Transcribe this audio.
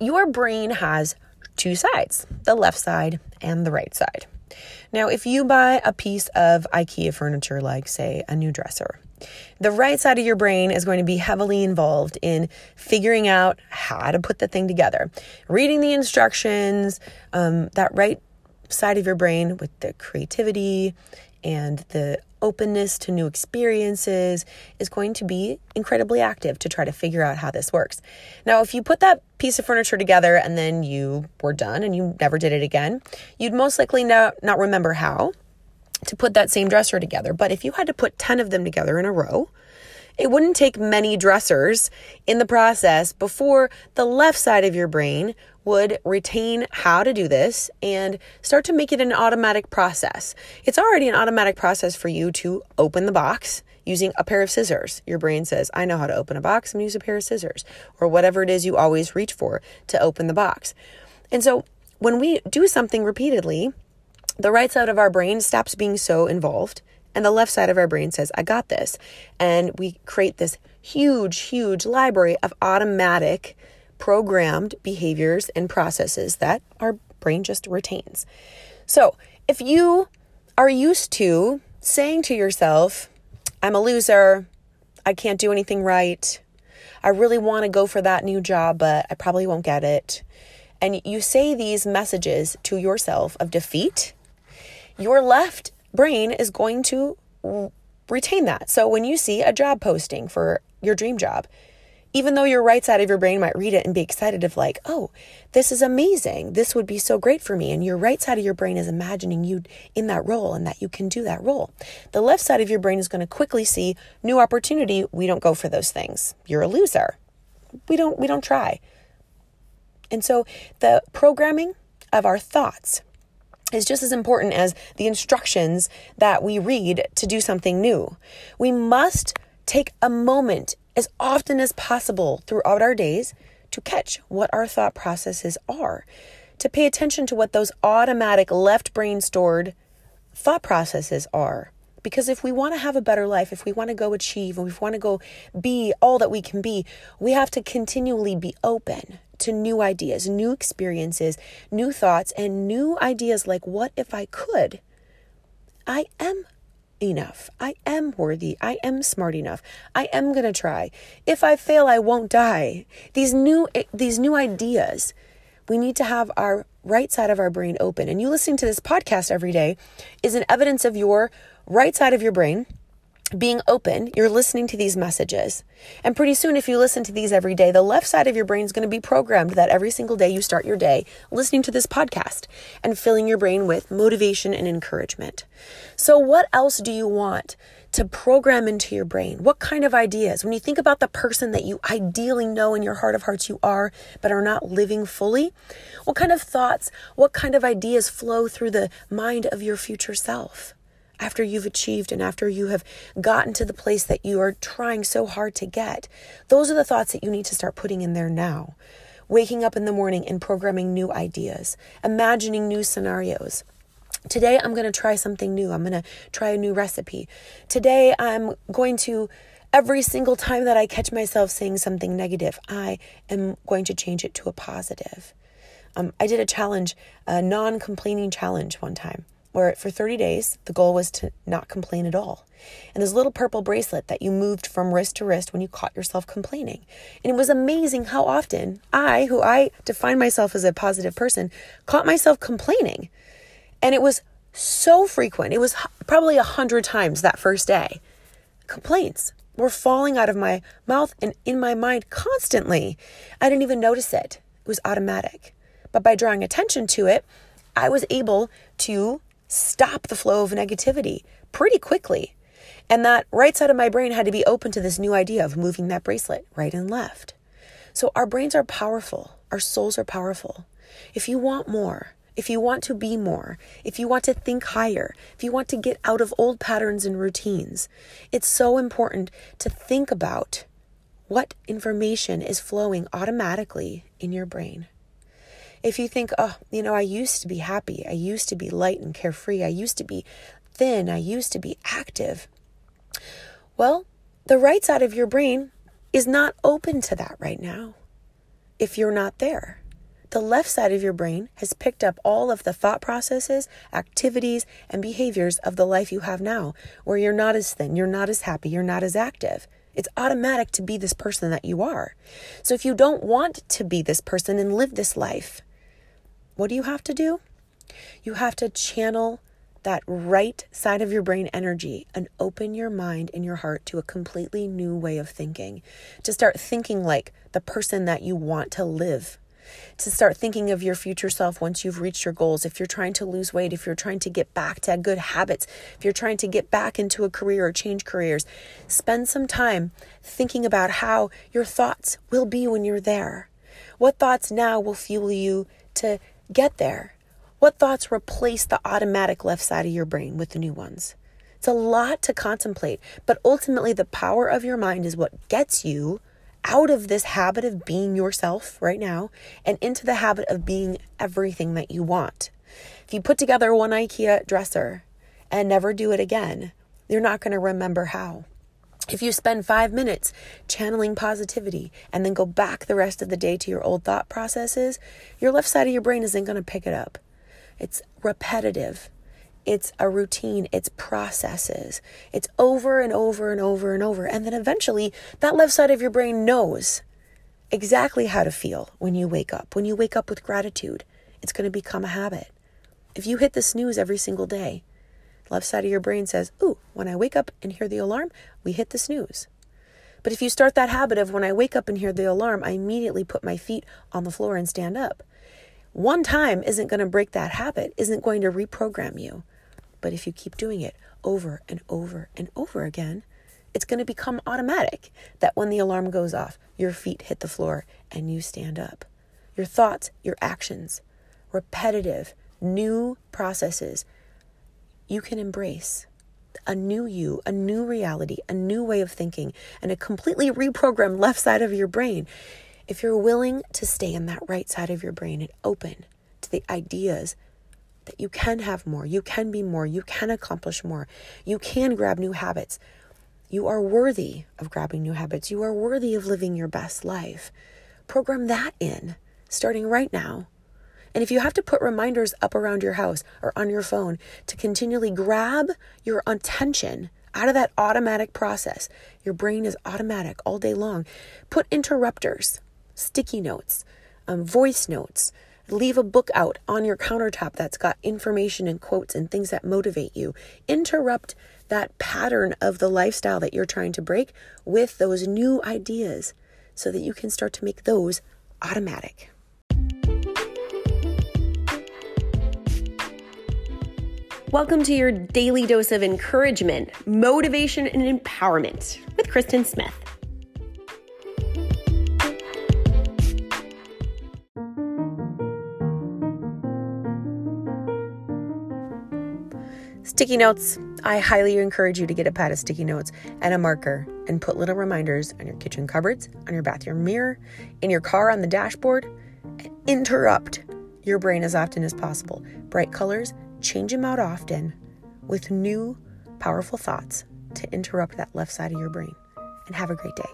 your brain has two sides the left side and the right side. Now, if you buy a piece of IKEA furniture, like, say, a new dresser, the right side of your brain is going to be heavily involved in figuring out how to put the thing together, reading the instructions. Um, that right side of your brain with the creativity and the openness to new experiences is going to be incredibly active to try to figure out how this works. Now, if you put that piece of furniture together and then you were done and you never did it again, you'd most likely not, not remember how to put that same dresser together. But if you had to put 10 of them together in a row, it wouldn't take many dressers in the process before the left side of your brain would retain how to do this and start to make it an automatic process. It's already an automatic process for you to open the box using a pair of scissors. Your brain says, I know how to open a box, I'm use a pair of scissors, or whatever it is you always reach for to open the box. And so when we do something repeatedly, the right side of our brain stops being so involved and the left side of our brain says, I got this. And we create this huge, huge library of automatic programmed behaviors and processes that our brain just retains. So if you are used to saying to yourself, I'm a loser, I can't do anything right, I really want to go for that new job, but I probably won't get it. And you say these messages to yourself of defeat, your left brain is going to retain that. So when you see a job posting for your dream job, even though your right side of your brain might read it and be excited of like, "Oh, this is amazing. This would be so great for me." And your right side of your brain is imagining you in that role and that you can do that role. The left side of your brain is going to quickly see new opportunity. We don't go for those things. You're a loser. We don't we don't try. And so the programming of our thoughts is just as important as the instructions that we read to do something new. We must take a moment as often as possible throughout our days to catch what our thought processes are, to pay attention to what those automatic left brain stored thought processes are. Because if we want to have a better life, if we want to go achieve, and we want to go be all that we can be, we have to continually be open to new ideas, new experiences, new thoughts, and new ideas like, what if I could? I am enough. I am worthy. I am smart enough. I am going to try. If I fail, I won't die. These new eh, these new ideas, we need to have our right side of our brain open. And you listening to this podcast every day is an evidence of your right side of your brain being open, you're listening to these messages. And pretty soon, if you listen to these every day, the left side of your brain is going to be programmed that every single day you start your day listening to this podcast and filling your brain with motivation and encouragement. So, what else do you want to program into your brain? What kind of ideas? When you think about the person that you ideally know in your heart of hearts you are, but are not living fully, what kind of thoughts, what kind of ideas flow through the mind of your future self? After you've achieved and after you have gotten to the place that you are trying so hard to get. Those are the thoughts that you need to start putting in there now. Waking up in the morning and programming new ideas, imagining new scenarios. Today, I'm going to try something new. I'm going to try a new recipe. Today, I'm going to, every single time that I catch myself saying something negative, I am going to change it to a positive. Um, I did a challenge, a non complaining challenge one time where for 30 days, the goal was to not complain at all. And this little purple bracelet that you moved from wrist to wrist when you caught yourself complaining. And it was amazing how often I, who I define myself as a positive person, caught myself complaining. And it was so frequent. It was probably a hundred times that first day. Complaints were falling out of my mouth and in my mind constantly. I didn't even notice it. It was automatic. But by drawing attention to it, I was able to stop the flow of negativity pretty quickly. And that right side of my brain had to be open to this new idea of moving that bracelet right and left. So our brains are powerful, our souls are powerful. If you want more, if you want to be more, if you want to think higher, if you want to get out of old patterns and routines, it's so important to think about what information is flowing automatically in your brain. If you think, oh, you know, I used to be happy, I used to be light and carefree, I used to be thin, I used to be active. Well, the right side of your brain is not open to that right now if you're not there. The left side of your brain has picked up all of the thought processes, activities, and behaviors of the life you have now, where you're not as thin, you're not as happy, you're not as active. It's automatic to be this person that you are. So if you don't want to be this person and live this life, what do you have to do? You have to channel that right side of your brain energy and open your mind and your heart to a completely new way of thinking. To start thinking like the person that you want to live. To start thinking of your future self once you've reached your goals. If you're trying to lose weight, if you're trying to get back to good habits, if you're trying to get back into a career or change careers, spend some time thinking about how your thoughts will be when you're there. What thoughts now will fuel you to get there? What thoughts replace the automatic left side of your brain with the new ones? It's a lot to contemplate, but ultimately, the power of your mind is what gets you out of this habit of being yourself right now and into the habit of being everything that you want. If you put together one IKEA dresser and never do it again, you're not going to remember how. If you spend five minutes channeling positivity and then go back the rest of the day to your old thought processes, your left side of your brain isn't going to pick it up. It's repetitive. It's a routine, it's processes. It's over and over and over and over. And then eventually, that left side of your brain knows exactly how to feel when you wake up. When you wake up with gratitude, it's going to become a habit. If you hit the snooze every single day, left side of your brain says, Ooh, when I wake up and hear the alarm, we hit the snooze. But if you start that habit of when I wake up and hear the alarm, I immediately put my feet on the floor and stand up. One time isn't going to break that habit, isn't going to reprogram you. But if you keep doing it over and over and over again, it's going to become automatic that when the alarm goes off, your feet hit the floor and you stand up. Your thoughts, your actions, repetitive, new processes, you can embrace a new you, a new reality, a new way of thinking, and a completely reprogrammed left side of your brain if you're willing to stay in that right side of your brain and open to the ideas that you can have more, you can be more, you can accomplish more, you can grab new habits. You are worthy of grabbing new habits. You are worthy of living your best life. Program that in starting right now. And if you have to put reminders up around your house or on your phone to continually grab your attention out of that automatic process, your brain is automatic all day long, put interrupters sticky notes, um, voice notes. Leave a book out on your countertop that's got information and quotes and things that motivate you. Interrupt that pattern of the lifestyle that you're trying to break with those new ideas so that you can start to make those automatic. Welcome to your daily dose of encouragement, motivation, and empowerment with Kristen Smith. Sticky notes. I highly encourage you to get a pad of sticky notes and a marker and put little reminders on your kitchen cupboards, on your bathroom mirror, in your car on the dashboard. And interrupt your brain as often as possible. Bright colors, change them out often with new, powerful thoughts to interrupt that left side of your brain. And have a great day.